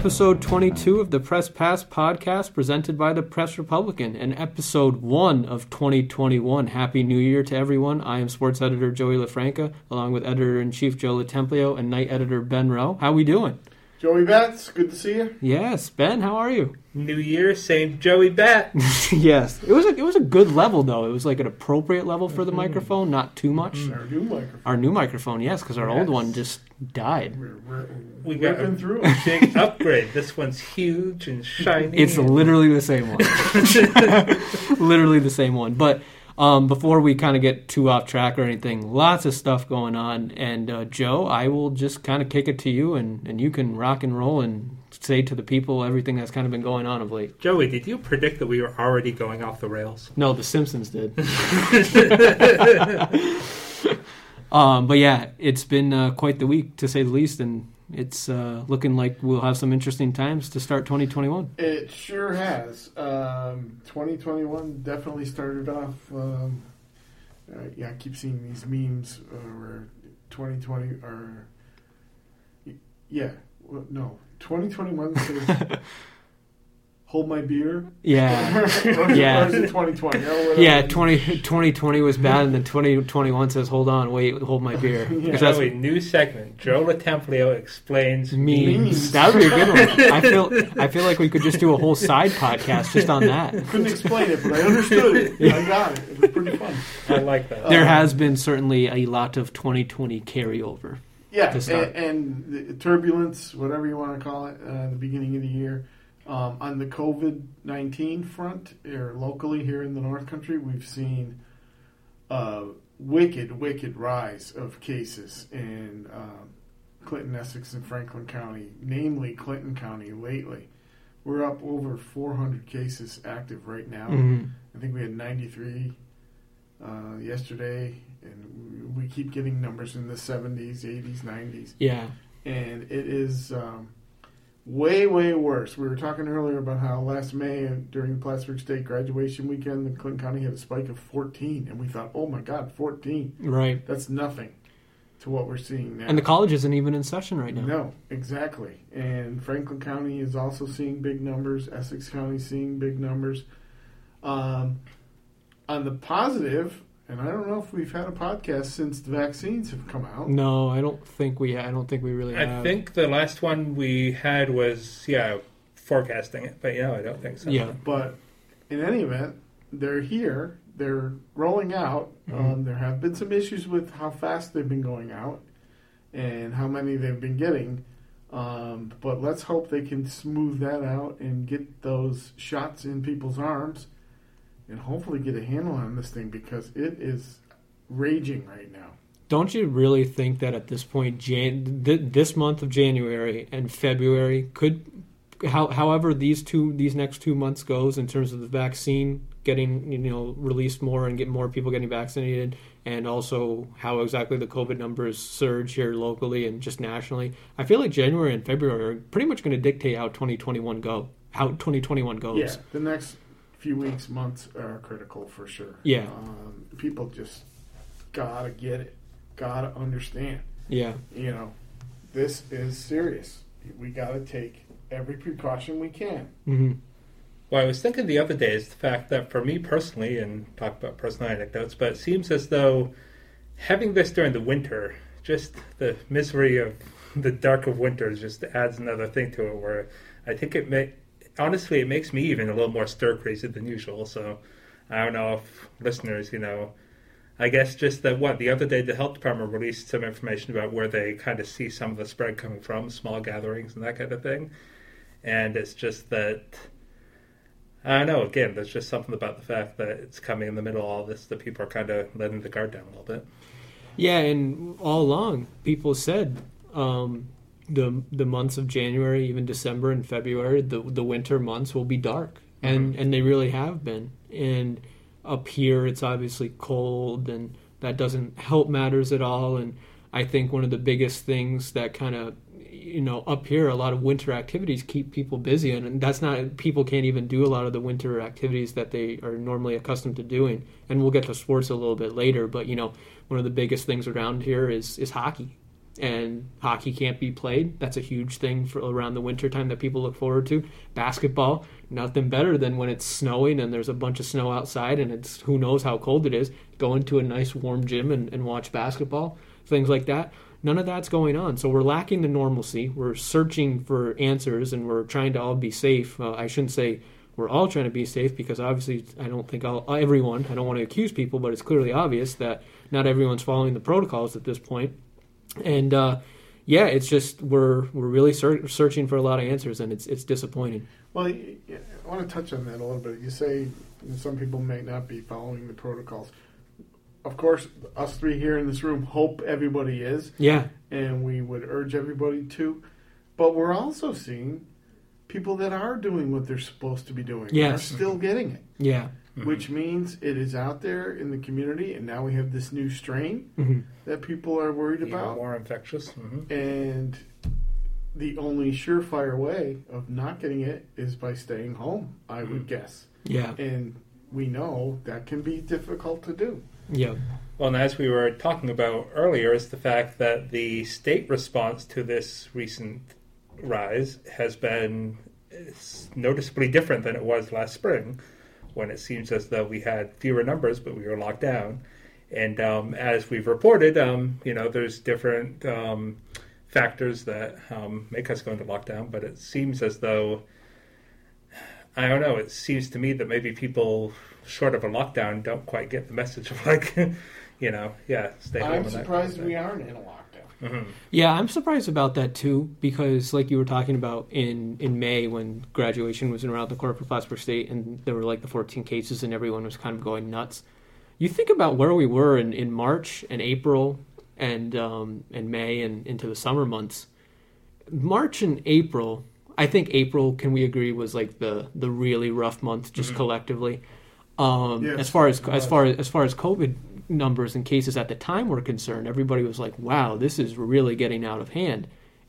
episode 22 of the Press Pass podcast presented by the Press Republican and episode 1 of 2021. Happy New Year to everyone. I am sports editor Joey LaFranca along with editor in chief Joe LoTemplio and night editor Ben Rowe. How we doing? Joey Betts, good to see you. Yes, Ben, how are you? New Year, same Joey Bet. yes, it was a, it was a good level though. It was like an appropriate level for the mm-hmm. microphone, not too much. Mm-hmm. Our new microphone. Our new microphone, yes, because our old one just died. We're, we're We got ripping a through it. big upgrade. This one's huge and shiny. It's and- literally the same one. literally the same one. But um, before we kind of get too off track or anything, lots of stuff going on. And uh, Joe, I will just kind of kick it to you, and, and you can rock and roll and say to the people everything that's kind of been going on of late. Joey, did you predict that we were already going off the rails? No, The Simpsons did. um, but yeah, it's been uh, quite the week to say the least, and it's uh, looking like we'll have some interesting times to start 2021. It sure has. Um, 2021 definitely started off. Um, uh, yeah, I keep seeing these memes uh, where 2020 or yeah, well, no, 2021 says hold my beer. Yeah. or, Yeah. Or is it 2020? Oh. Yeah, 20, 2020 was bad, and then 2021 says, hold on, wait, hold my beer. Yeah. that's Joey, new segment. Joe LoTemplio explains memes. Memes. That would be a good one. I feel I feel like we could just do a whole side podcast just on that. Couldn't explain it, but I understood it. I got it. It was pretty fun. I like that. There Um, has been certainly a lot of 2020 carryover. Yeah, and, and the turbulence, whatever you want to call it, uh, the beginning of the year. Um, on the COVID 19 front, or locally here in the North Country, we've seen a wicked, wicked rise of cases in um, Clinton, Essex, and Franklin County, namely Clinton County lately. We're up over 400 cases active right now. Mhm. I think we had 93 uh, yesterday, and we keep getting numbers in the 70s, 80s, 90s, Yeah. and it is um, way, way worse. We were talking earlier about how last May during the Plattsburgh State graduation weekend, the Clinton County had a spike of 14, and we thought, oh my God, 14. Right. That's nothing to what we're seeing now. And the college isn't even in session right now. No, exactly. And Franklin County is also seeing big numbers. Essex County seeing big numbers. Um, on the positive, and I don't know if we've had a podcast since the vaccines have come out. No, I don't think we. I don't think we really I have. think the last one we had was, yeah, forecasting it. But yeah, I don't think so. Yeah. But in any event, they're here. They're rolling out. Mhm. Um, there have been some issues with how fast they've been going out and how many they've been getting. Um, but let's hope they can smooth that out and get those shots in people's arms and hopefully get a handle on this thing because it is raging right now. Don't you really think that at this point, Jan- th- this month of January and February could, how, however these two these next two months goes in terms of the vaccine getting you know released more and get more people getting vaccinated, and also how exactly the COVID numbers surge here locally and just nationally. I feel like January and February are pretty much going to dictate how 2021 go, how 2021 goes. Yeah, the next few weeks, months are critical for sure. Yeah. Um, people just gotta get it, gotta understand. Yeah. You know, this is serious. We gotta take every precaution we can. hmm Well, I was thinking the other day is the fact that for me personally, and talk about personal anecdotes, but it seems as though having this during the winter, just the misery of the dark of winter, just adds another thing to it. Where I think it may, honestly, it makes me even a little more stir crazy than usual. So I don't know if listeners, you know, I guess just that what the other day the health department released some information about where they kind of see some of the spread coming from, small gatherings and that kind of thing, and it's just that. I don't know. Again, there's just something about the fact that it's coming in the middle of all this that people are kind of letting the guard down a little bit. Yeah, and all along, people said um, the the months of January, even December and February, the the winter months will be dark, and mm-hmm. and they really have been. And up here, it's obviously cold, and that doesn't help matters at all. And I think one of the biggest things that kind of you know up here a lot of winter activities keep people busy. And that's not people can't even do a lot of the winter activities that they are normally accustomed to doing. And we'll get to sports a little bit later but you know one of the biggest things around here is is hockey and hockey can't be played. That's a huge thing for around the winter time that people look forward to. Basketball, nothing better than when it's snowing and there's a bunch of snow outside and it's who knows how cold it is. Go into a nice warm gym and, and watch basketball, things like that. None of that's going on. So we're lacking the normalcy. We're searching for answers and we're trying to all be safe. Uh, I shouldn't say we're all trying to be safe because obviously I don't think all, everyone, I don't want to accuse people, but it's clearly obvious that not everyone's following the protocols at this point. And uh, yeah, it's just we're we're really ser- searching for a lot of answers, and it's it's disappointing. Well, I want to touch on that a little bit. You say some people may not be following the protocols. Of course, us three here in this room hope everybody is. Yeah. And we would urge everybody to. But we're also seeing people that are doing what they're supposed to be doing yes. are still getting it. Yeah. Mm-hmm. Which means it is out there in the community, and now we have this new strain mm-hmm. that people are worried Even about. More infectious. Mm-hmm. And the only surefire way of not getting it is by staying home, I would Mm-hmm. guess. Yeah. And we know that can be difficult to do. Yeah. Well, and as we were talking about earlier, is the fact that the state response to this recent rise has been noticeably different than it was last spring, when it seems as though we had fewer numbers, but we were locked down. And um, as we've reported, um, you know, there's different um, factors that um, make us go into lockdown, but it seems as though I don't know. It seems to me that maybe people, short of a lockdown, don't quite get the message of like, you know, yeah, stay home. I'm kind of surprised we aren't in a lockdown. Mhm. Yeah, I'm surprised about that too because, like you were talking about in in May when graduation was around the corner for Plattsburgh State and there were like the 14 cases and everyone was kind of going nuts. You think about where we were in, in March and April and um, and May and into the summer months. March and April, I think April, can we agree, was like the the really rough month just collectively. Um, Yes, as far as as far as as far as COVID numbers and cases at the time were concerned, everybody was like, "Wow, this is really getting out of hand."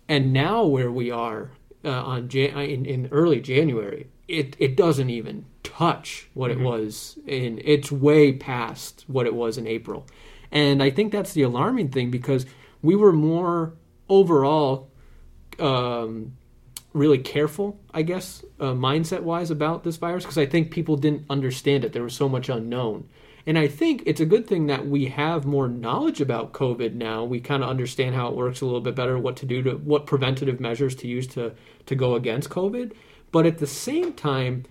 And now, where we are uh, on Jan- in, in early January, it it doesn't even touch what it was in. It's way past what it was in April, and I think that's the alarming thing because we were more overall um, really careful, I guess, uh, mindset wise about this virus because I think people didn't understand it. There was so much unknown. And I think it's a good thing that we have more knowledge about COVID now. We kind of understand how it works a little bit better, what to do to what preventative measures to use to to go against COVID. But at the same time,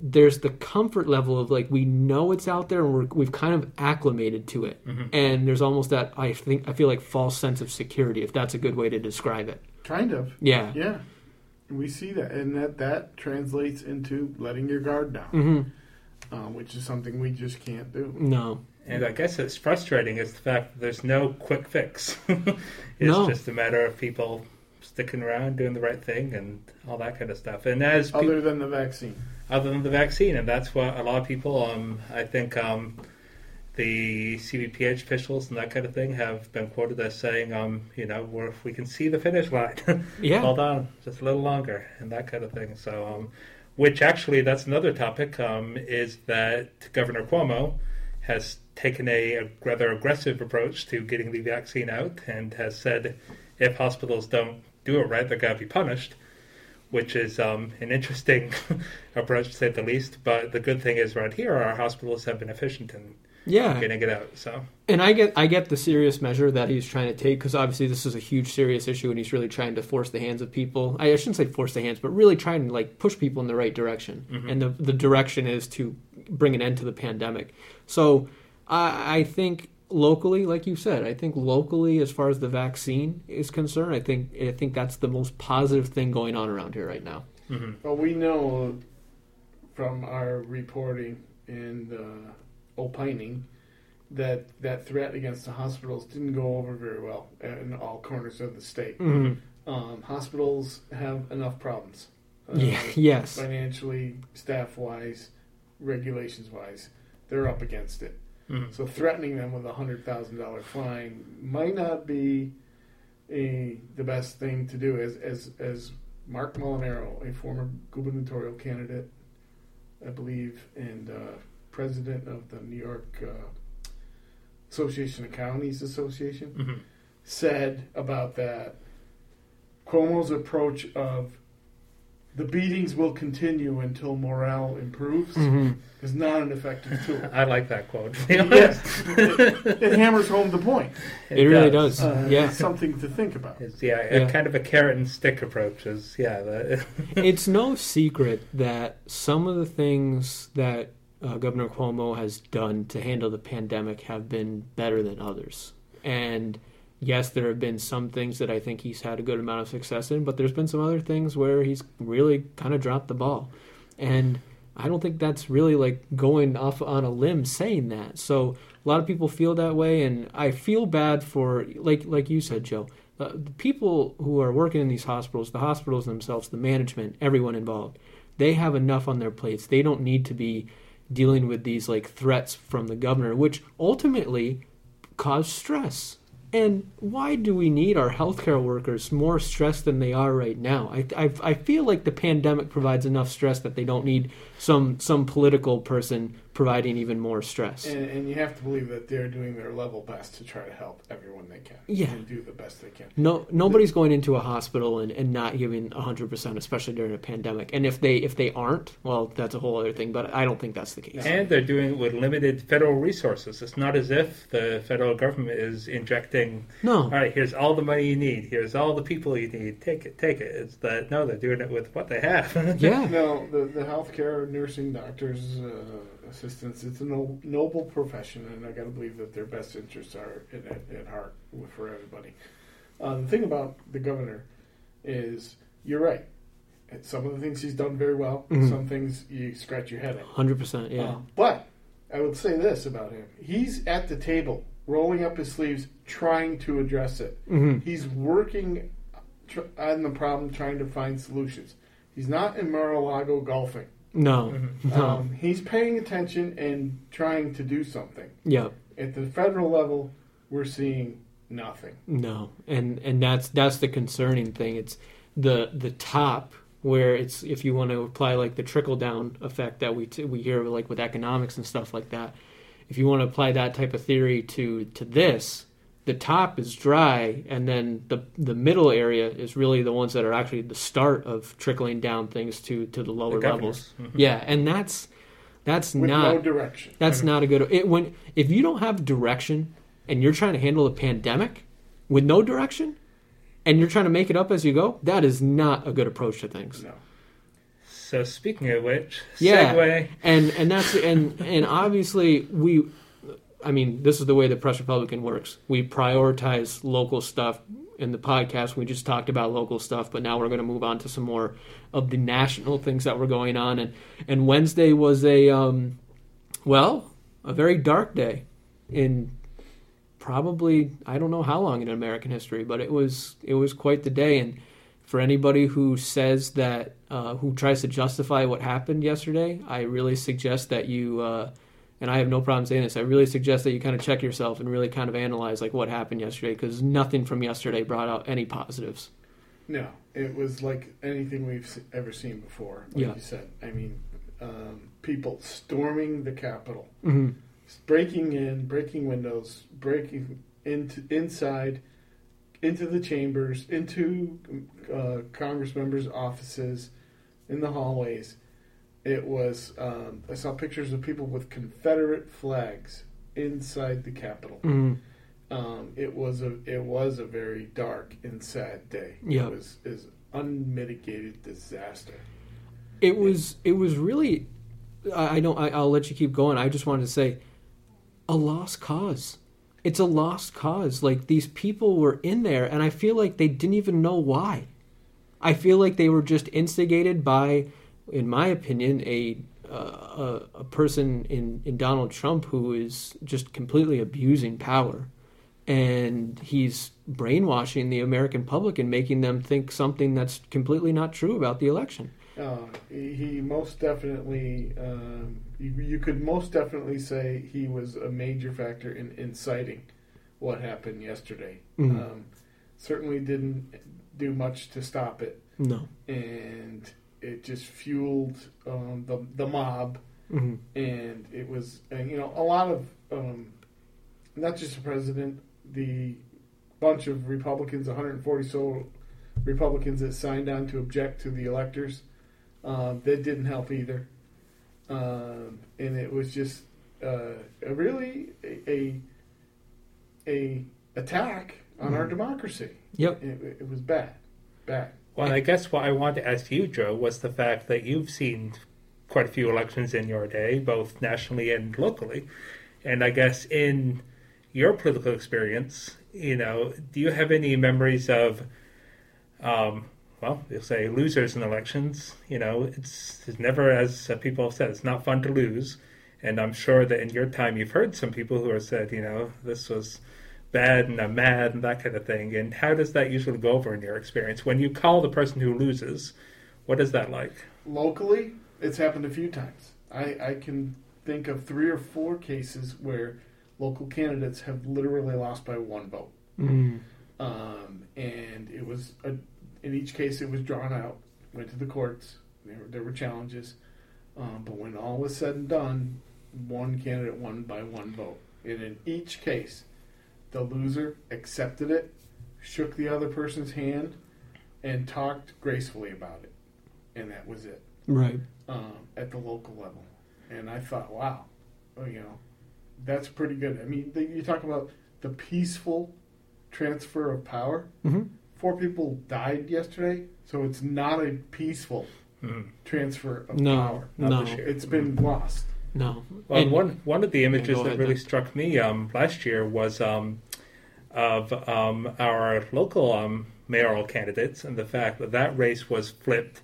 there's the comfort level of like we know it's out there and we're, we've kind of acclimated to it. And there's almost that I think I feel like false sense of security, if that's a good way to describe it. Kind of. Yeah. Yeah. We see that. And that, that translates into letting your guard down, hmm um, which is something we just can't do. No. And I guess it's frustrating is the fact that there's no quick fix. it's No. just a matter of people sticking around, doing the right thing, and all that kind of stuff. And as peop- Other than the vaccine. other than the vaccine, and that's what a lot of people, um, I think, um, the CBPH officials and that kind of thing have been quoted as saying, um, you know, we're, we can see the finish line. Yeah. Hold on, just a little longer, and that kind of thing. So, um, which actually, that's another topic, um, is that Governor Cuomo has taken a, rather aggressive approach to getting the vaccine out and has said if hospitals don't do it right, they're going to be punished which is um, an interesting approach to say the least. But the good thing is, right here, our hospitals have been efficient in Yeah. gonna get out. So And I get I get the serious measure that he's trying to take because obviously this is a huge serious issue and he's really trying to force the hands of people. I shouldn't say force the hands, but really trying to like push people in the right direction. And the the direction is to bring an end to the pandemic. So I, I think locally, like you said, I think locally as far as the vaccine is concerned, I think I think that's the most positive thing going on around here right now. Well, we know from our reporting and uh, opining that that threat against the hospitals didn't go over very well in all corners of the state. Mhm. Um, hospitals have enough problems. uh, Yeah. Yes. Financially, staff wise, regulations wise, they're up against it. Mhm. So threatening them with a hundred thousand dollar fine might not be a the best thing to do. As as as Marc Molinaro, a former gubernatorial candidate, I believe, and uh, president of the New York uh, Association of Counties Association, Mhm. said about that Cuomo's approach of the beatings will continue until morale improves hmm is not an effective tool. I like that quote. Yes, it, it hammers home the point. It really does. Uh, Yeah. it's something to think about. It's, yeah, a Yeah. kind of a carrot and stick approach is yeah. The, it's no secret that some of the things that uh, Governor Cuomo has done to handle the pandemic have been better than others. And yes, there have been some things that I think he's had a good amount of success in, but there's been some other things where he's really kind of dropped the ball. And I don't think that's really like going off on a limb saying that. So a lot of people feel that way, and I feel bad for like like you said, Joe. Uh, the people who are working in these hospitals, the hospitals themselves, the management, everyone involved, they have enough on their plates. They don't need to be dealing with these like threats from the governor, which ultimately cause stress. And why do we need our healthcare workers more stressed than they are right now? I, I, I feel like the pandemic provides enough stress that they don't need some some political person providing even more stress. And, and you have to believe that they're doing their level best to try to help everyone they can. Yeah. And do the best they can. No, nobody's going into a hospital and, and not giving hundred percent, especially during a pandemic. And if they if they aren't, well, that's a whole other thing. But I don't think that's the case. and they're doing it with limited federal resources. It's not as if the federal government is injecting. No, All right, here's all the money you need. Here's all the people you need. Take it, take it. It's that no, they're doing it with what they have. yeah, No, the, the healthcare, nursing, doctors, uh, assistants, it's a no, noble profession, and I got to believe that their best interests are at, at, heart for everybody. Uh, the thing about the governor is, you're right. At Some of the things he's done very well, Mhm. some things you scratch your head at. hundred percent. Yeah, Um, but I would say this about him: he's at the table, rolling up his sleeves, trying to address it. hmm He's working tr- on the problem, trying to find solutions. He's not in Mar-a-Lago golfing. No, Mhm. no, Um, he's paying attention and trying to do something. yeah, At the federal level, we're seeing nothing. no, and and that's that's the concerning thing. It's the the top where it's if you want to apply like the trickle down effect that we t- we hear like with economics and stuff like that. If you want to apply that type of theory to to this, the top is dry, and then the the middle area is really the ones that are actually the start of trickling down things to to the lower The levels. governors. Mhm. Yeah, and that's that's With not no direction. that's not a good. It, when if you don't have direction and you're trying to handle a pandemic with no direction, and you're trying to make it up as you go, that is not a good approach to things. No. So speaking of which, Yeah. segue. And and that's and and obviously we, I mean, this is the way the press Republican works. We prioritize local stuff in the podcast. We just talked about local stuff, but now we're going to move on to some more of the national things that were going on. And and Wednesday was a um, well, a very dark day in probably I don't know how long in American history, but it was it was quite the day. And for anybody who says that uh, who tries to justify what happened yesterday, I really suggest that you. Uh, and I have no problem saying this. I really suggest that you kind of check yourself and really kind of analyze like what happened yesterday because nothing from yesterday brought out any positives. No. It was like anything we've ever seen before. Like Yeah. you said. I mean, um, people storming the Capitol. Mm-hmm. breaking in, breaking windows, breaking into inside, into the chambers, into uh, Congress members' offices, in the hallways. It was. Um, I saw pictures of people with Confederate flags inside the Capitol. Mm-hmm. Um, it was a. It was a very dark and sad day. Yeah. It was is unmitigated disaster. It was it was really I I don't I, I'll let you keep going. I just wanted to say a lost cause. It's a lost cause. Like these people were in there and I feel like they didn't even know why. I feel like they were just instigated by in my opinion a uh, a, a person in, in Donald Trump who is just completely abusing power and he's brainwashing the American public and making them think something that's completely not true about the election. Uh, he, he most definitely, um, you, you could most definitely say he was a major factor in inciting what happened yesterday. Mhm. Um, certainly didn't do much to stop it, No. and it just fueled um, the the mob, hmm and it was, and, you know, a lot of um, not just the president, the bunch of Republicans, 140 so Republicans that signed on to object to the electors. Um, that didn't help either, um, and it was just uh, a really a, a a attack on our democracy. Yep. It, it was bad, bad. Well, I guess what I wanted to ask you, Joe, was the fact that you've seen quite a few elections in your day, both nationally and locally. And I guess in your political experience, you know, do you have any memories of, um, well, you'll say losers in elections? You know, it's, it's never, as people have said, it's not fun to lose. And I'm sure that in your time you've heard some people who have said, you know, this was bad and I'm mad and that kind of thing. And how does that usually go over in your experience? When you call the person who loses, what is that like? Locally, it's happened a few times. I, I can think of three or four cases where local candidates have literally lost by one vote. Mm. Um, and it was, a, in each case, it was drawn out, went to the courts, there were, there were challenges. Um, but when all was said and done, one candidate won by one vote. And in each case, the loser accepted it, shook the other person's hand, and talked gracefully about it. And that was it Right. um, at the local level. And I thought, wow, oh, you know, that's pretty good. I mean, the, you talk about the peaceful transfer of power. hmm Four people died yesterday, so it's not a peaceful Hmm. transfer of No, power. Not no. It's been lost. No. Well, And- one one of the images that really Dan. struck me um, last year was um, of um, our local um, mayoral candidates and the fact that that race was flipped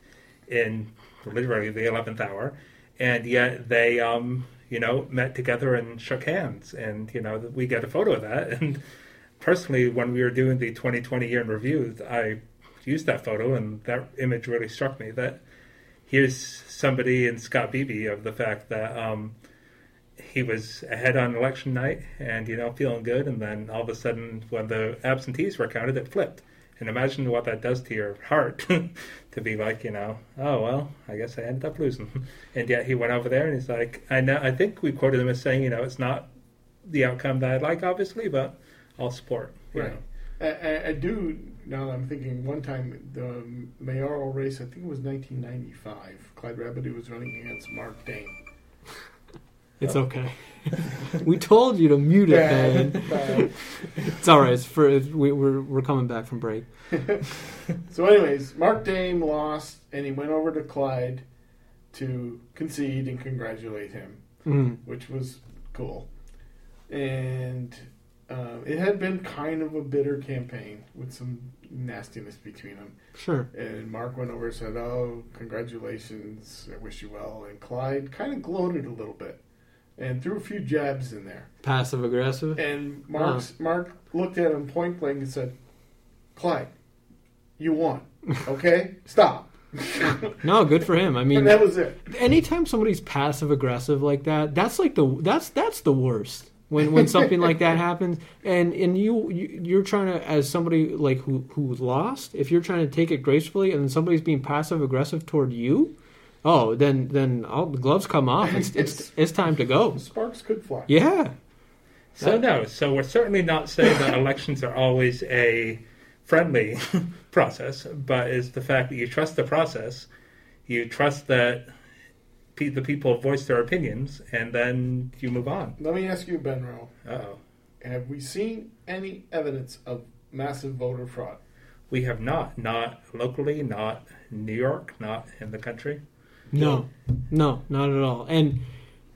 in literally the eleventh hour, and yet they um, you know met together and shook hands, and you know we get a photo of that. And personally, when we were doing the 2020 year in review, I used that photo, and that image really struck me. That here's somebody in Scott Beebe of the fact that um, he was ahead on election night and you know feeling good, and then all of a sudden, when the absentees were counted, it flipped. And imagine what that does to your heart to be like, you know, oh well, I guess I ended up losing. And yet he went over there and he's like, I know, I think we quoted him as saying, you know, it's not the outcome that I'd like, obviously, but I'll support. You Right. know. I, do now. that I'm thinking one time the mayoral race. I think it was 1995. Clyde Rabideau was running against Mark Dane. It's okay. we told you to mute it, man. Bad. It's all right. It's for it's, we, we're we're coming back from break. So, anyways, Mark Dame lost, and he went over to Clyde to concede and congratulate him, Mm. which was cool. And uh, it had been kind of a bitter campaign with some nastiness between them. Sure. And Mark went over and said, "Oh, congratulations! I wish you well." And Clyde kind of gloated a little bit and threw a few jabs in there. Passive aggressive. And Mark's, Mark looked at him point blank and said, "Clyde, you won. Okay, stop." No, good for him. I mean, and that was it. anytime somebody's passive aggressive like that, that's like the that's that's the worst. When when something like that happens, and and you, you you're trying to as somebody like who who lost, if you're trying to take it gracefully, and somebody's being passive aggressive toward you, oh, then then all the gloves come off. It's it's it's time to go. Sparks could fly. Yeah. So no, so we're certainly not saying that elections are always a friendly process, but it's the fact that you trust the process, you trust that pe- the people voice their opinions, and then you move on. Let me ask you, Ben Rowe, Uh-oh. have we seen any evidence of massive voter fraud? We have not, not locally, not in New York, not in the country. No, no, not at all. And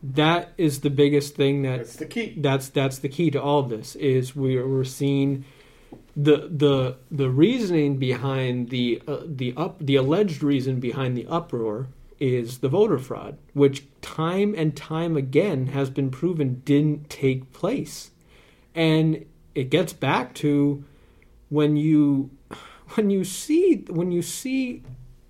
that is the biggest thing that That's the key. that's that's the key to all of this is we're we're seeing the the the reasoning behind the uh, the up the alleged reason behind the uproar is the voter fraud, which time and time again has been proven didn't take place, and it gets back to when you when you see when you see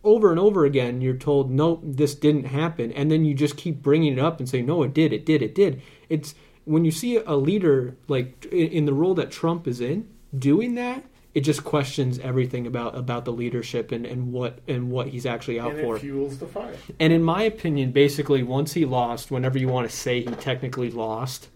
over and over again you're told no this didn't happen. And then you just keep bringing it up and say no it did it did it did. It's when you see a leader like in the role that Trump is in doing that it just questions everything about about the leadership and, and what and what he's actually out and for fuels the fire. and in my opinion, basically, once he lost, whenever you want to say he technically lost,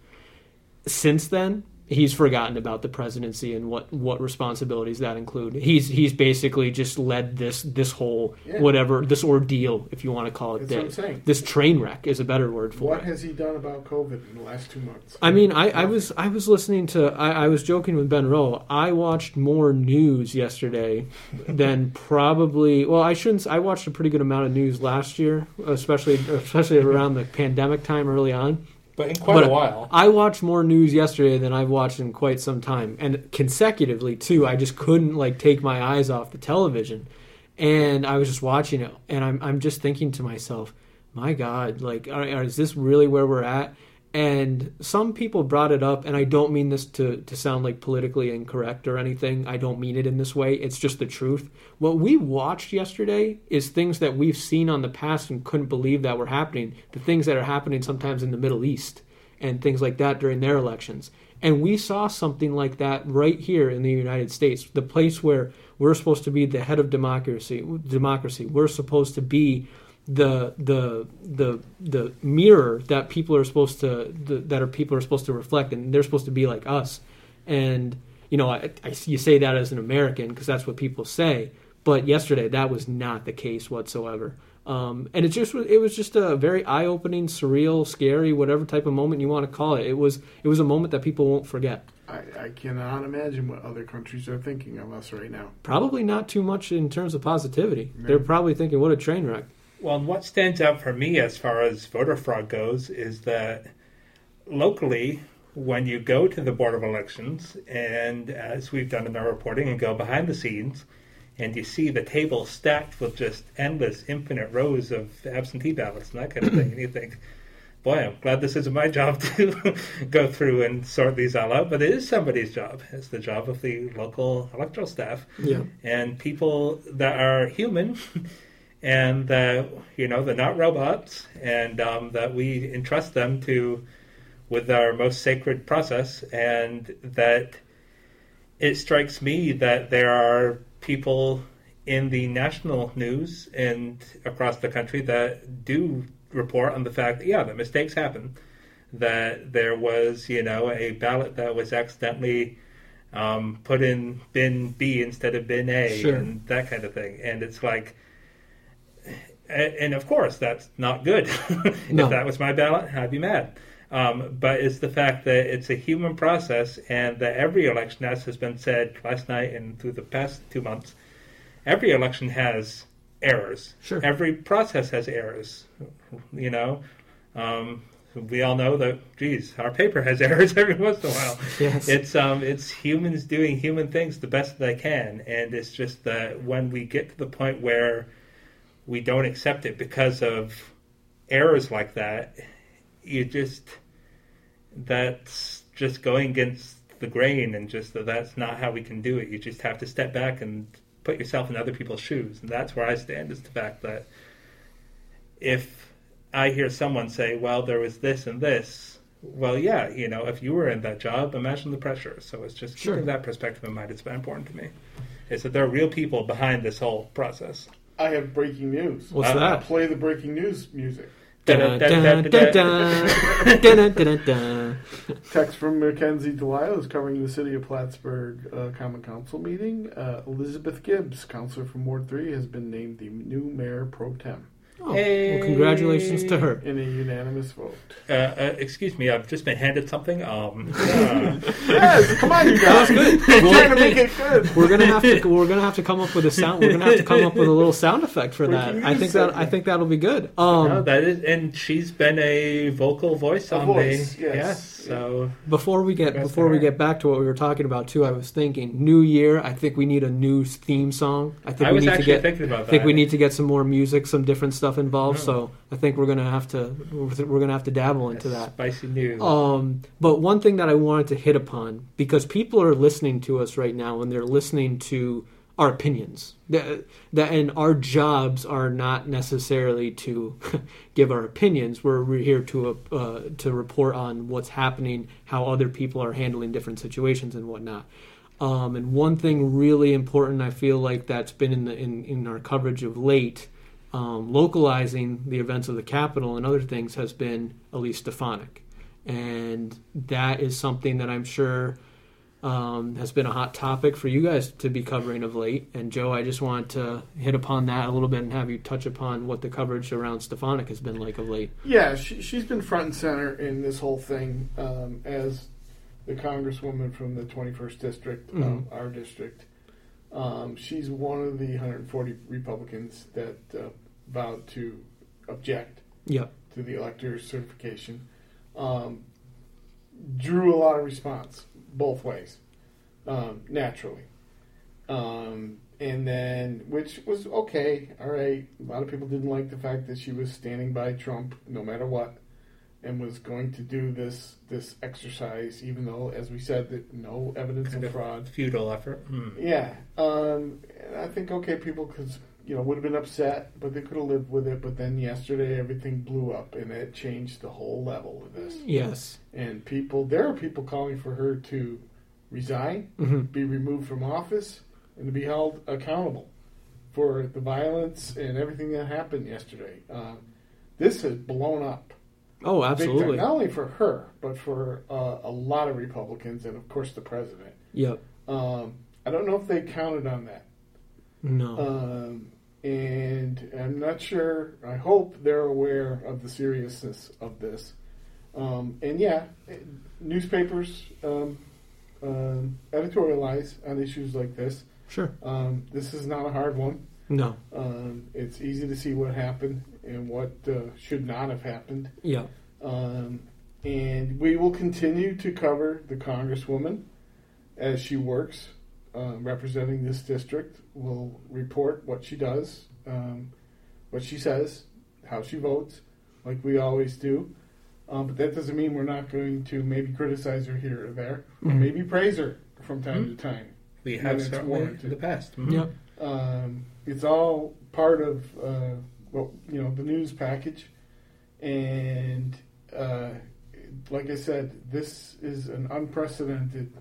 since then, he's forgotten about the presidency and what what responsibilities that include. He's he's basically just led this this whole Yeah. whatever this ordeal, if you want to call it that. what I'm saying. This train wreck is a better word for What it. What has he done about COVID in the last two months? I mean, I, I was I was listening to I, I was joking with Ben Rowe. I watched more news yesterday than probably well I shouldn't I watched a pretty good amount of news last year, especially especially around the pandemic time early on. But in quite But a while. I watched more news yesterday than I've watched in quite some time, and consecutively too. I just couldn't like take my eyes off the television, and I was just watching it, and I'm I'm just thinking to myself, my God, like, are, are- is this really where we're at? And some people brought it up, and I don't mean this to, to sound like politically incorrect or anything. I don't mean it in this way. It's just the truth. What we watched yesterday is things that we've seen on the past and couldn't believe that were happening. The things that are happening sometimes in the Middle East and things like that during their elections. And we saw something like that right here in the United States, the place where we're supposed to be the head of democracy. Democracy. We're supposed to be the the the the mirror that people are supposed to the, that are people are supposed to reflect, and they're supposed to be like us. And you know, I, I you say that as an American because that's what people say. But yesterday, that was not the case whatsoever. Um, and it just was- it was just a very eye opening, surreal, scary, whatever type of moment you want to call it. It was it was a moment that people won't forget. I, I cannot imagine what other countries are thinking of us right now. Probably not too much in terms of positivity. No. They're probably thinking, "What a train wreck." Well, what stands out for me as far as voter fraud goes is that locally, when you go to the Board of Elections, and as we've done in our reporting, and go behind the scenes, and you see the table stacked with just endless, infinite rows of absentee ballots and that kind of thing, and you think, boy, I'm glad this isn't my job to go through and sort these all out, but it is somebody's job. It's the job of the local electoral staff Yeah. and people that are human and that you know they're not robots and um, that we entrust them to with our most sacred process and that it strikes me that there are people in the national news and across the country that do report on the fact that yeah that mistakes happen that there was you know a ballot that was accidentally um, put in bin B instead of bin A Sure. and that kind of thing. And it's like, and, and of course that's not good. No. if that was my ballot, I'd be mad. Um, but it's the fact that it's a human process, and that every election, as has been said last night and through the past two months, every election has errors. Sure. Every process has errors. You know, um, we all know that. Geez, our paper has errors every once in a while Yes. it's um it's humans doing human things the best they can and it's just that when we get to the point where we don't accept it because of errors like that. You just that's just going against the grain and just that that's not how we can do it. You just have to step back and put yourself in other people's shoes. And that's where i stand is the fact that if i hear someone say well there was this and this well yeah you know if you were in that job imagine the pressure. So it's just Sure. keeping that perspective in mind. It's very important to me. Is that there are real people behind this whole process I have breaking news. What's Uh, that? Play the breaking news music. Text from Mackenzie Delisle is covering the City of Plattsburgh uh, Common Council meeting. Uh, Elizabeth Gibbs, councilor from Ward 3, has been named the new mayor pro tem Oh, well, congratulations to her. in a unanimous vote. uh, uh, excuse me i've just been handed something um uh, yes, come on, you guys. good. I'm trying to make it good. We're gonna have to we're gonna have to come up with a sound. We're gonna have to come up with a little sound effect for that. I think news that. I think that'll be good. Um, no, that is and she's been a vocal voice A on voice, the yes. So Before we get before we get back to what we were talking about too, I was thinking New Year. I think we need a new theme song. I think i we was need to get. thinking about that I think we need to get some more music, some different stuff involved. Yeah. So I think we're gonna have to we're gonna have to dabble into that. spicy news Um, but one thing that I wanted to hit upon because people are listening to us right now and they're listening to our opinions. That, that and our jobs are not necessarily to give our opinions. We're, here to uh, to report on what's happening, how other people are handling different situations and whatnot. Um, and one thing really important, I feel like that's been in the in, in our coverage of late, um, localizing the events of the Capitol and other things has been Elise Stefanik. and that is something that I'm sure um, has been a hot topic for you guys to be covering of late. And Joe, I just want to hit upon that a little bit and have you touch upon what the coverage around Stefanik has been like of late. Yeah, she, she's been front and center in this whole thing um, as the congresswoman from the 21st district, Mhm. um, our district. Um, she's one of the 140 Republicans that uh, vowed to object Yep. to the elector certification. Um, drew a lot of response both ways, um, naturally. Um, and then, which was okay, all right. A lot of people didn't like the fact that she was standing by Trump no matter what, and was going to do this this exercise, even though, as we said, that no evidence Kind of of fraud. Futile effort. Hmm. Yeah, um, I think okay, people could you know would have been upset, but they could have lived with it. But then yesterday, everything blew up, and it changed the whole level of this. Yes. And people, there are people calling for her to resign, hmm be removed from office, and to be held accountable for the violence and everything that happened yesterday. Um, this has blown up. Oh, absolutely. Not only for her, but for uh, a lot of Republicans, and of course the president. Yep. Um, I don't know if they counted on that. No. Um, and I'm not sure. I hope they're aware of the seriousness of this. Um, and yeah, newspapers um, um, editorialize on issues like this. sure. Um, this is not a hard one. No. Um, it's easy to see what happened and what uh, should not have happened. Yep. Um, and we will continue to cover the Congresswoman as she works uh, representing this district. We'll report what she does, um, what she says, how she votes, like we always do. Um, but that doesn't mean we're not going to maybe criticize her here or there, or Mhm. maybe praise her from time Mhm. to time. We have it's certainly warranted. in the past. Mhm. Yep. Um, it's all part of uh, what you know the news package, and uh, like I said, this is an unprecedented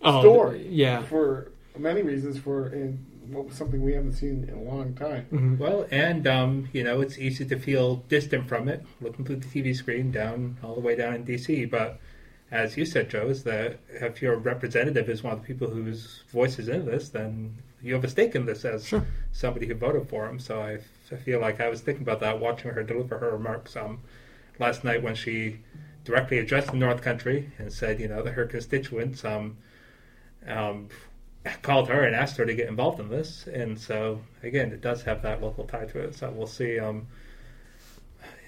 Oh, Story. Yeah. for many reasons. For and what was something we haven't seen in a long time. hmm Well, and um, you know, it's easy to feel distant from it, looking through the TV screen down all the way down in DC. But as you said, Joe, is that if your representative is one of the people whose voice is in this, then you have a stake in this as Sure. somebody who voted for him. So I, I feel like I was thinking about that watching her deliver her remarks um, last night when she directly addressed the North Country and said, you know, that her constituents um, um, called her and asked her to get involved in this. And so, again, it does have that local tie to it. So we'll see. Um,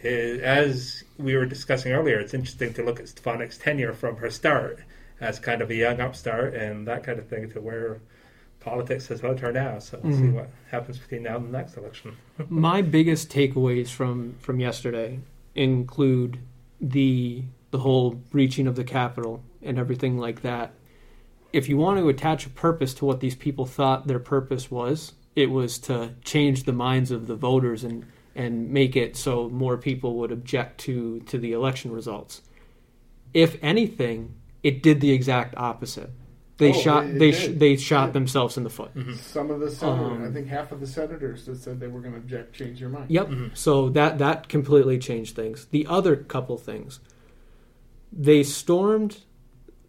as we were discussing earlier, it's interesting to look at Stefanik's tenure from her start as kind of a young upstart and that kind of thing to where politics has led her now. So we'll see Mhm. what happens between now and the next election. My biggest takeaways from from yesterday include the the whole breaching of the Capitol and everything like that. If you want to attach a purpose to what these people thought their purpose was, it was to change the minds of the voters and and make it so more people would object to to the election results. If anything, it did the exact opposite. They Oh, shot it- it they sh- they shot Yeah. themselves in the foot. Some of the senators, Um, I think half of the senators that said they were going to object, changed their mind. Yep. Mhm. So that that completely changed things. The other couple things, they stormed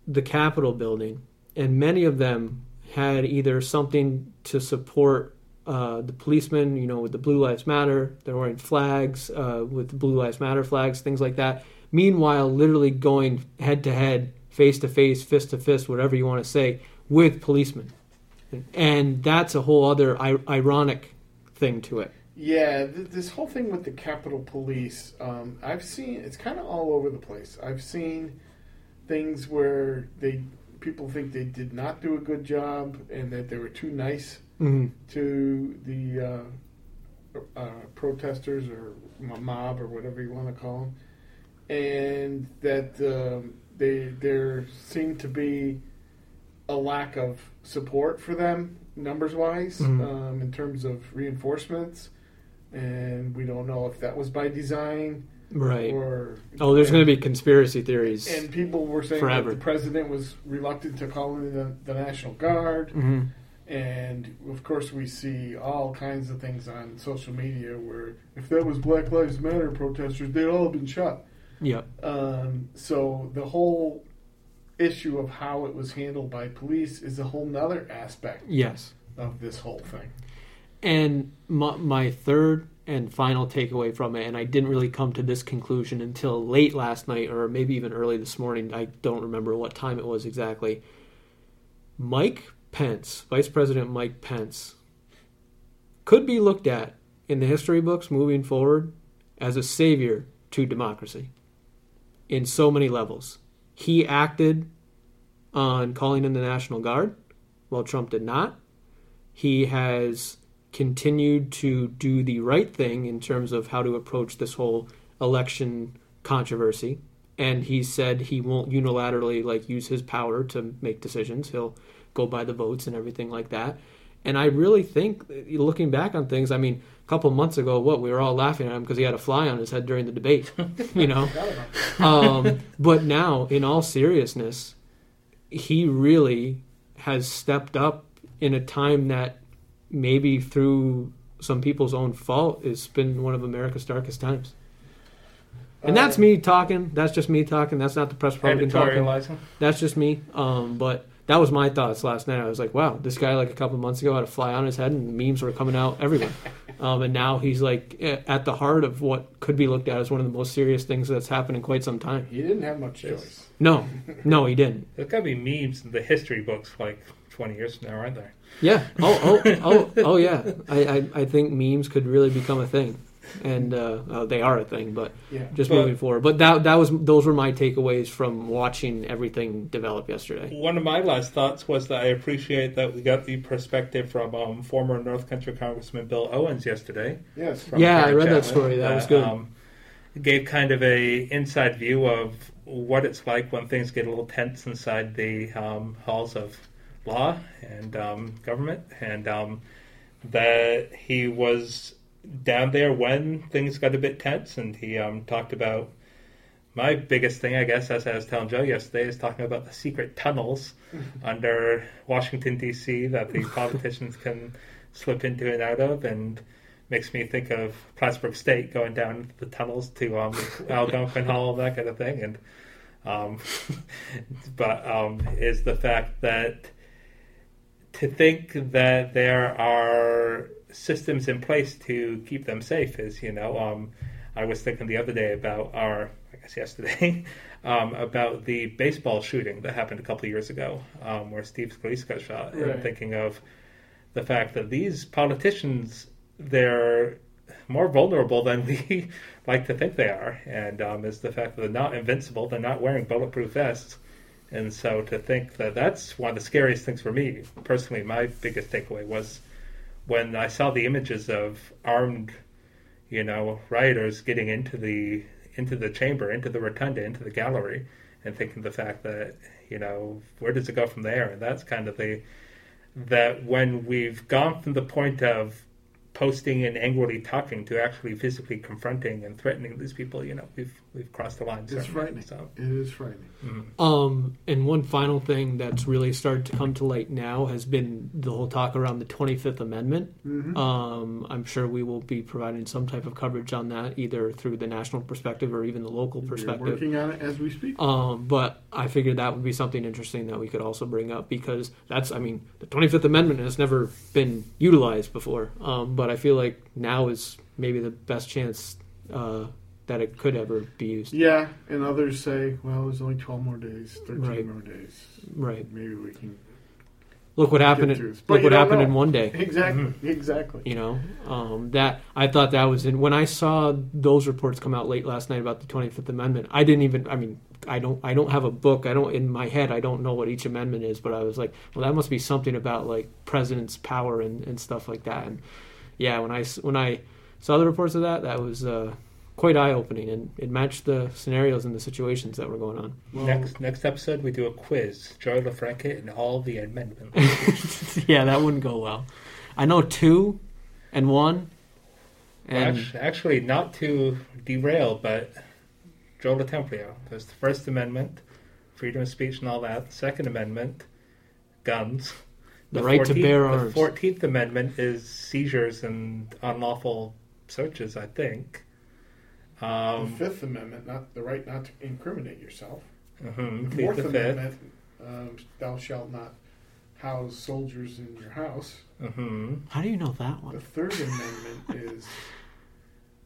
the Capitol building, and many of them had either something to support uh, the policemen, you know, with the Blue Lives Matter. They're wearing flags uh, with the Blue Lives Matter flags, things like that. Meanwhile, literally going head to head, face to face, fist to fist, whatever you want to say, with policemen, and that's a whole other ironic thing to it. Yeah, th- this whole thing with the Capitol Police, um, I've seen it's kind of all over the place. I've seen things where they people think they did not do a good job and that they were too nice hmm to the uh, uh, protesters or mob or whatever you want to call them, and that um, they there seemed to be a lack of support for them numbers wise Mhm. um, in terms of reinforcements, and we don't know if that was by design Right. or Oh, there's going to be conspiracy theories. and people were saying Forever. that the president was reluctant to call in the, the National Guard. hmm And of course, we see all kinds of things on social media where if that was Black Lives Matter protesters, they'd all have been shot. Yep. Um, so the whole issue of how it was handled by police is a whole nother aspect Yes. of this whole thing. And my, my third and final takeaway from it, and I didn't really come to this conclusion until late last night or maybe even early this morning. I don't remember what time it was exactly. Mike Pence, Vice President Mike Pence, could be looked at in the history books moving forward as a savior to democracy in so many levels. He acted on calling in the National Guard, while Trump did not. He has continued to do the right thing in terms of how to approach this whole election controversy. And he said he won't unilaterally like use his power to make decisions. He'll go by the votes and everything like that. And I really think, looking back on things, I mean, a couple months ago, what we were all laughing at him because he had a fly on his head during the debate, you know. um, but now, in all seriousness, he really has stepped up in a time that maybe through some people's own fault it's been one of America's darkest times. And that's Um, me talking. That's just me talking. That's not the press Republican talking. That's just me. Um, but that was my thoughts last night. I was like, wow, this guy like a couple months ago had a fly on his head, and memes were coming out everywhere. Um, and now he's like at the heart of what could be looked at as one of the most serious things that's happened in quite some time. He didn't have much choice. No, no, he didn't. There's got to be memes in the history books like 20 years from now, aren't there? Yeah. Oh, oh, oh, oh, yeah. I, I, I think memes could really become a thing, and uh, uh, they are a thing. But Yeah. just But- moving forward. But that that was those were my takeaways from watching everything develop yesterday. One of my last thoughts was that I appreciate that we got the perspective from um, former North Country Congressman Bill Owens yesterday. Yes. from Yeah, I Karen read that Chapman, story. That was good. Um, gave kind of a inside view of what it's like when things get a little tense inside the um, halls of law and um, government, and um, that he was down there when things got a bit tense, and he um, talked about. My biggest thing, I guess, as I was telling Joe yesterday, is talking about the secret tunnels under Washington D.C. that the politicians can slip into and out of, and makes me think of Plattsburgh State going down the tunnels to um, Algonquin Hall, that kind of thing. And um, but um, is the fact that to think that there are systems in place to keep them safe is, you know, um, I was thinking the other day about our, I guess yesterday, um, about the baseball shooting that happened a couple of years ago, um, where Steve Scalise got shot, Right. and thinking of the fact that these politicians, they're more vulnerable than we like to think they are, and um, is the fact that they're not invincible, they're not wearing bulletproof vests. And so to think that that's one of the scariest things for me personally, my biggest takeaway was when I saw the images of armed, you know, rioters getting into the into the chamber, into the rotunda, into the gallery, and thinking the fact that you know where does it go from there? And that's kind of the that when we've gone from the point of posting and angrily talking to actually physically confronting and threatening these people, you know, we've we've crossed the line. It's frightening. So, It is frightening. mm. Um, and one final thing that's really started to come to light now has been the whole talk around the 25th Amendment. Mhm. Um, I'm sure we will be providing some type of coverage on that, either through the national perspective or even the local We're perspective. working on it as we speak. Um, but I figured that would be something interesting that we could also bring up because that's, I mean, the 25th Amendment has never been utilized before. Um, but I feel like now is maybe the best chance uh, that it could ever be used. Yeah, and others say, well, there's only 12 more days, 13 Right. more days. Right. Maybe we can. Look what happened. In, to this. But look what happened know. in one day. Exactly. Mm-hmm. Exactly. You know, um, that I thought that was in when I saw those reports come out late last night about the Twenty Fifth Amendment. I didn't even. I mean, I don't. I don't have a book. I don't in my head. I don't know what each amendment is. But I was like, well, that must be something about like president's power and, and stuff like that. And yeah, when I s- when I saw the reports of that, that was uh, quite eye opening, and it matched the scenarios and the situations that were going on. Well, next next episode, we do a quiz. Joey LaFranca and all the amendments. yeah, that wouldn't go well. I know two and one. And Act- Actually, not to derail, but Joe LoTemplio. There's the First Amendment, freedom of speech and all that. Second Amendment, guns. The right to 14th bear The arms. Fourteenth Amendment is seizures and unlawful searches. I think. The Um, Fifth Amendment, not the right not to incriminate yourself. mhm, The Fourth the fifth. Amendment, um, thou shalt not house soldiers in your house. hmm How do you know that one? The? Third Amendment is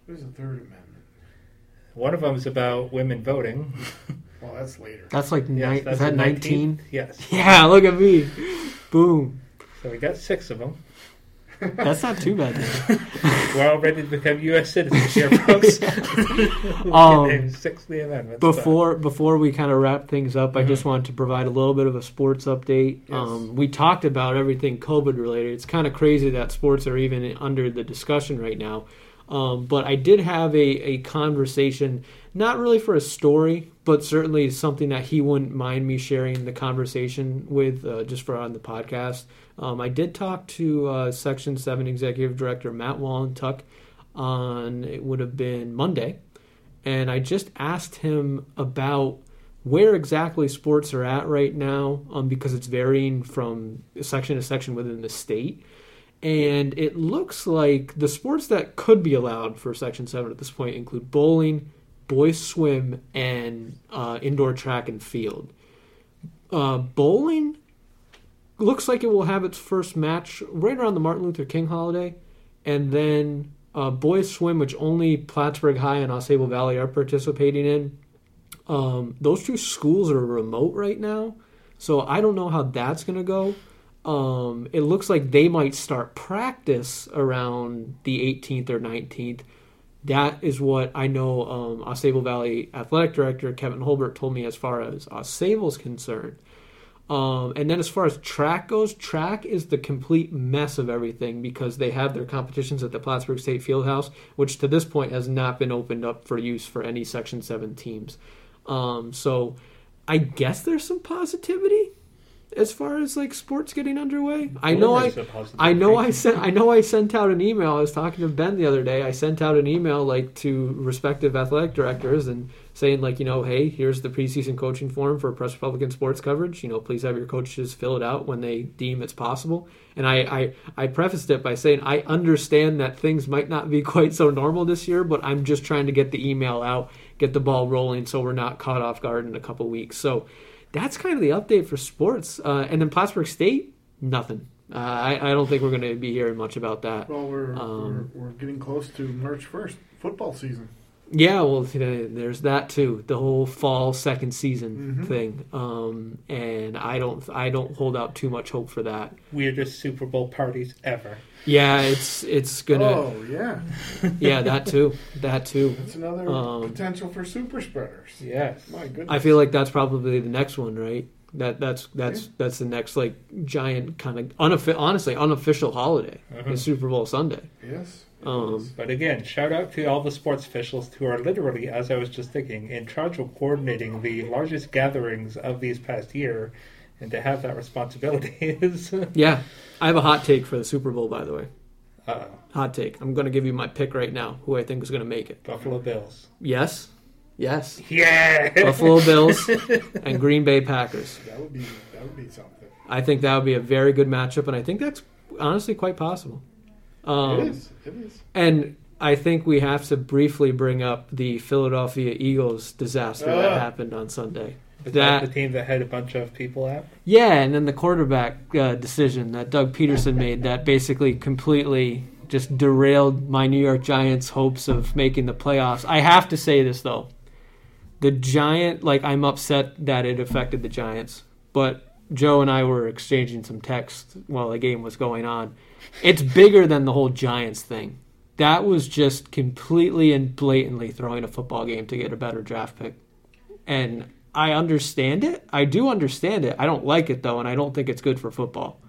what is the Third Amendment? One of them is about women voting. Well, that's later. That's like Yes, nine, that's is that the 19? Yes. Yeah, look at me. Boom. So we got six of them. That's not too bad. We're all ready to become U.S. citizens here, folks. Um, can name six of the amendments. but- Before before we kind of wrap things up, I Mhm. just wanted to provide a little bit of a sports update. Yes. Um, we talked about everything COVID related. It's kind of crazy that sports are even under the discussion right now. Um, but I did have a, a conversation, not really for a story, but certainly something that he wouldn't mind me sharing the conversation with uh, just for on the podcast. Um, I did talk to uh, Section 7 Executive Director Matt Wallentuck on, it would have been Monday and I just asked him about where exactly sports are at right now, um, because it's varying from section to section within the state. And it looks like the sports that could be allowed for Section 7 at this point include bowling, boys swim, and uh, indoor track and field. Uh, bowling looks like it will have its first match right around the Martin Luther King holiday. And then uh, boys swim, which only Plattsburgh High and AuSable Valley are participating in. Um, those two schools are remote right now, so I don't know how that's going to go. Um, it looks like they might start practice around the 18th or 19th. That is what I know. Um, AuSable Valley athletic director Kevin Holbert told me as far as AuSable's concerned. Um, and then as far as track goes, track is the complete mess of everything because they have their competitions at the Plattsburgh State Fieldhouse, which to this point has not been opened up for use for any Section 7 teams. Um, so I guess there's some positivity as far as like sports getting underway. I know I Rumors of positivity. I know I sent I know I sent out an email. I was talking to Ben the other day. I sent out an email like to respective athletic directors and saying like, you know, hey, here's the preseason coaching form for Press Republican sports coverage. You know, please have your coaches fill it out when they deem it's possible. And I I, I prefaced it by saying I understand that things might not be quite so normal this year, but I'm just trying to get the email out, get the ball rolling so we're not caught off guard in a couple weeks. So that's kind of the update for sports. Uh, and then Plattsburgh State, nothing. Uh, I, I don't think we're going to be hearing much about that. Well, we're, Um, we're we're getting close to March first, football season. Yeah, well, th- there's that too. The whole fall second season Mhm. thing, um, and I don't, I don't hold out too much hope for that. weirdest Super Bowl parties ever. Yeah, it's it's gonna, Oh yeah, yeah, that too, that too. that's another Um, potential for super spreaders. Yes. My goodness. I feel like that's probably the next one, right? That that's that's Yeah. that's the next like giant kind of unoffi- honestly unofficial holiday Mhm. is Super Bowl Sunday. yes. Um. But again, shout out to all the sports officials who are literally, as I was just thinking, in charge of coordinating the largest gatherings of these past year, and to have that responsibility is. Yeah, I have a hot take for the Super Bowl, by the way. oh, Hot take. I'm going to give you my pick right now. Who I think is going to make it? Buffalo Bills. Yes, yes. Yeah. Buffalo Bills and Green Bay Packers. that would be that would be something. I think that would be a very good matchup, and I think that's honestly quite possible. Um, it is. It is. And I think we have to briefly bring up the Philadelphia Eagles disaster that Ah. happened on Sunday. Is that- that the team that had a bunch of people out? Yeah, and then the quarterback uh, decision that Doug Pederson made that basically completely just derailed my New York Giants' hopes of making the playoffs. I have to say this though. The Giant like I'm upset that it affected the Giants, but Joe and I were exchanging some texts while the game was going on. It's bigger than the whole Giants thing. That was just completely and blatantly throwing a football game to get a better draft pick. And I understand it. I do understand it. I don't like it though, and I don't think it's good for football.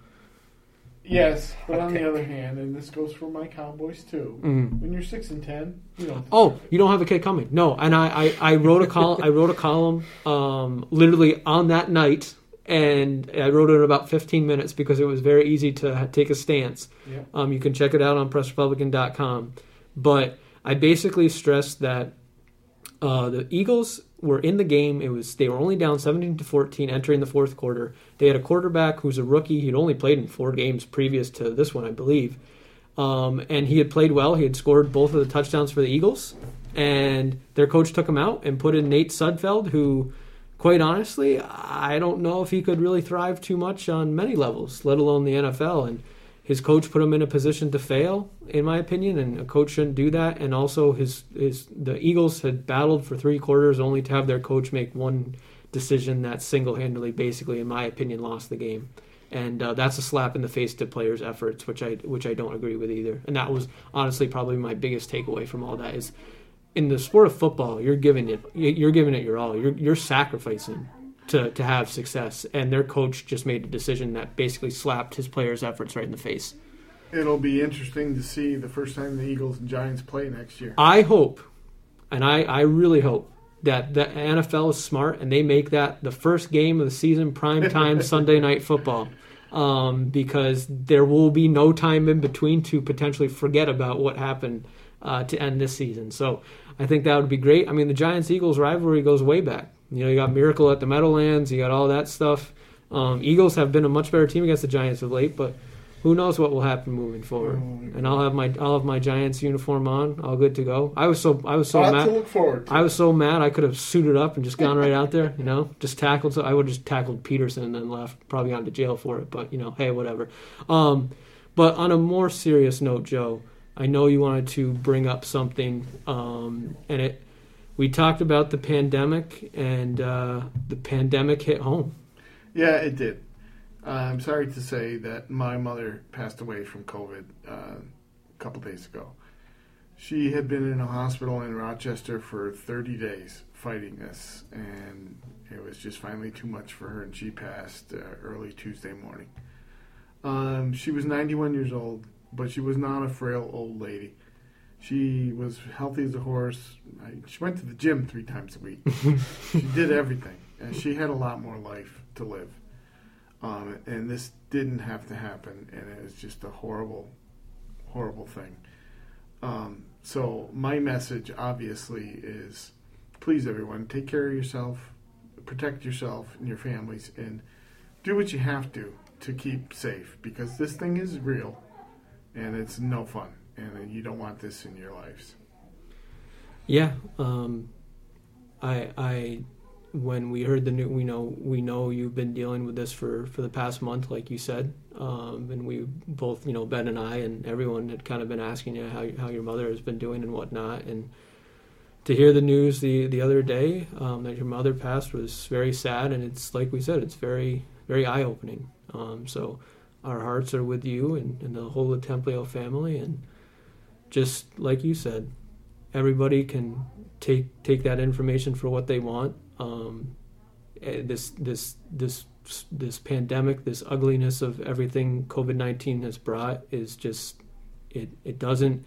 Yes, but on the other hand, and this goes for my Cowboys too. Mm. When you're six and ten, you don't. Oh, you don't have a kid coming? No, and I, I, I wrote a column. I wrote a column, um, literally on that night, and I wrote it in about 15 minutes because it was very easy to take a stance. Yeah. Um, you can check it out on PressRepublican.com. But I basically stressed that uh, the Eagles were in the game. It was they were only down 17 to 14 entering the fourth quarter. They had a quarterback who's a rookie. He'd only played in four games previous to this one, I believe. Um, and he had played well. He had scored both of the touchdowns for the Eagles. And their coach took him out and put in Nate Sudfeld, who, quite honestly, I don't know if he could really thrive too much on many levels, let alone the NFL. And his coach put him in a position to fail, in my opinion, and a coach shouldn't do that. And also, his his the Eagles had battled for three quarters only to have their coach make one decision that single handedly, basically, in my opinion, lost the game and uh, that's a slap in the face to players' efforts, which I which I don't agree with either. And that was honestly probably my biggest takeaway from all that is in the sport of football, you're giving it you're giving it your all. You're you're sacrificing to to have success, and their coach just made a decision that basically slapped his players' efforts right in the face. It'll be interesting to see the first time the Eagles and Giants play next year. I hope, and I I really hope that the NFL is smart and they make that the first game of the season, prime time Sunday night football, um, because there will be no time in between to potentially forget about what happened uh, to end this season. So I think that would be great. I mean, the Giants Eagles rivalry goes way back. You know, you got Miracle at the Meadowlands, you got all that stuff. Um, Eagles have been a much better team against the Giants of late, but who knows what will happen moving forward? And I'll have my I'll have my Giants uniform on, all good to go. I was so I was so mad. to look forward to. I was so mad I could have suited up and just gone right out there, you know, just tackled. So I would have just tackled Pederson and then left, probably gone to jail for it. But you know, hey, whatever. Um, but on a more serious note, Joe, I know you wanted to bring up something, um, and it. We talked about the pandemic, and uh, the pandemic hit home. Yeah, it did. Uh, I'm sorry to say that my mother passed away from COVID uh, a couple days ago. She had been in a hospital in Rochester for 30 days fighting this, and it was just finally too much for her, and she passed uh, early Tuesday morning. Um, she was 91 years old, but she was not a frail old lady. She was healthy as a horse. I, she went to the gym three times a week. she did everything, and she had a lot more life to live. Um, and this didn't have to happen, and it was just a horrible, horrible thing. Um, so my message, obviously, is please, everyone, take care of yourself, protect yourself and your families, and do what you have to to keep safe because this thing is real, and it's no fun, and you don't want this in your lives. Yeah, um, I, I, when we heard the new, we know we know you've been dealing with this for for the past month, like you said, um, and we both, you know, Ben and I and everyone had kind of been asking you how how your mother has been doing and whatnot, and to hear the news the the other day um, that your mother passed was very sad, and it's like we said, it's very very eye opening. Um, so our hearts are with you and, and the whole Templio family, and just like you said, everybody can take take that information for what they want. Um, eh, this this this this pandemic, this ugliness of everything COVID nineteen has brought is just it it doesn't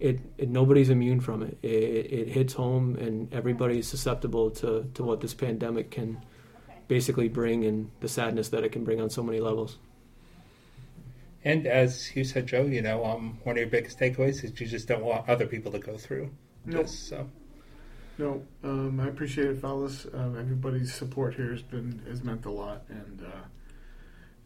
it, it nobody's immune from it. it. It hits home, and everybody is susceptible to to what this pandemic can basically bring and the sadness that it can bring on so many levels. And as you said, Joe, you know, um, one of your biggest takeaways is you just don't want other people to go through Nope. this. So No, um, I appreciate it, fellas. Um, everybody's support here has been has meant a lot, and uh,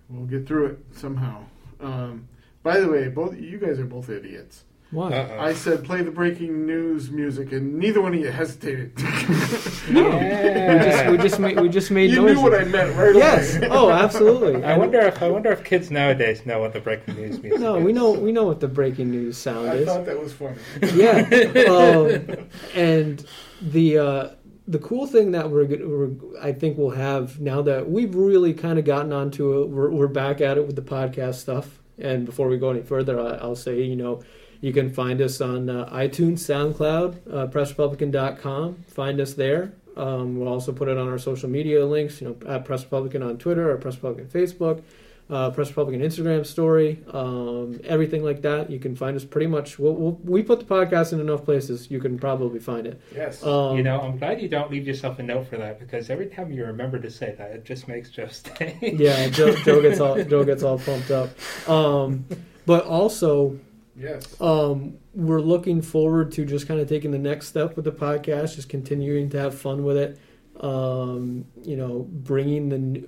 we'll get through it somehow. Um, by the way, both you guys are both idiots. Why? Uh-oh. I said play the breaking news music, and neither one of you hesitated. we just we just made we just made you noises. knew what I meant right Yes. away. Oh, absolutely. I wonder if I wonder if kids nowadays know what the breaking news music No, is. we know we know what the breaking news sound I is. I thought that was funny. yeah. Um, and the uh, the cool thing that we're, we're I think we'll have now that we've really kind of gotten onto it, we're, we're back at it with the podcast stuff. And before we go any further, I, I'll say you know you can find us on uh, iTunes, SoundCloud, uh, PressRepublican.com. Find us there. Um, we'll also put it on our social media links. You know, at Press Republican on Twitter or Press Republican Facebook uh, Press Republican Instagram story, um, everything like that. You can find us pretty much. We'll, we'll, we put the podcast in enough places. You can probably find it. Yes. Um, You know, I'm glad you don't leave yourself a note for that because every time you remember to say that, it just makes Joe stay. yeah, Joe, Joe gets all Joe gets all pumped up. Um, but also, yes. um, we're looking forward to just kind of taking the next step with the podcast, just continuing to have fun with it. Um, you know, bringing the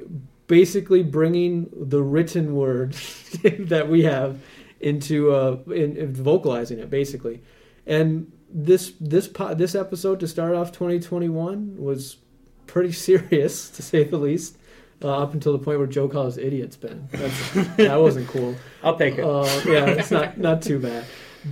basically bringing the written word that we have into uh, in, in vocalizing it basically. And this this po- this episode to start off 2021 was pretty serious to say the least. Uh, up until the point where Joe calls idiots Ben. That's, that wasn't cool. I'll take it. Uh, yeah, it's not not too bad.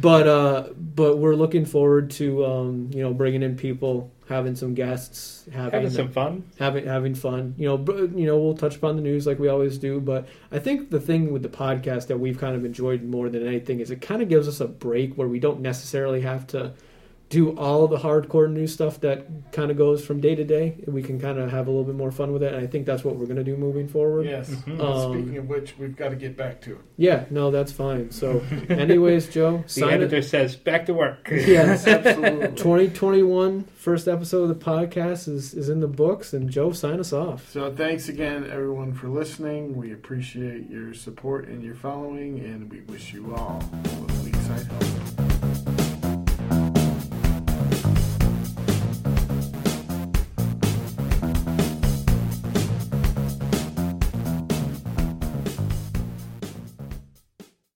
But uh, but we're looking forward to um, you know bringing in people, having some guests, having Having some fun. having having fun. You know, you know, we'll touch upon the news like we always do. But I think the thing with the podcast that we've kind of enjoyed more than anything is it kind of gives us a break where we don't necessarily have to do all the hardcore new stuff that kind of goes from day to day. We can kind of have a little bit more fun with it, and I think that's what we're going to do moving forward. Yes. Mhm. Um, Speaking of which, we've got to get back to it. Yeah, no, that's fine. So, anyways, Joe, The sign it. editor says, back to work. Yes, Absolutely. 2021 first episode of the podcast is, is in the books, and Joe, sign us off. So thanks again, everyone, for listening. We appreciate your support and your following, and we wish you all a week side health.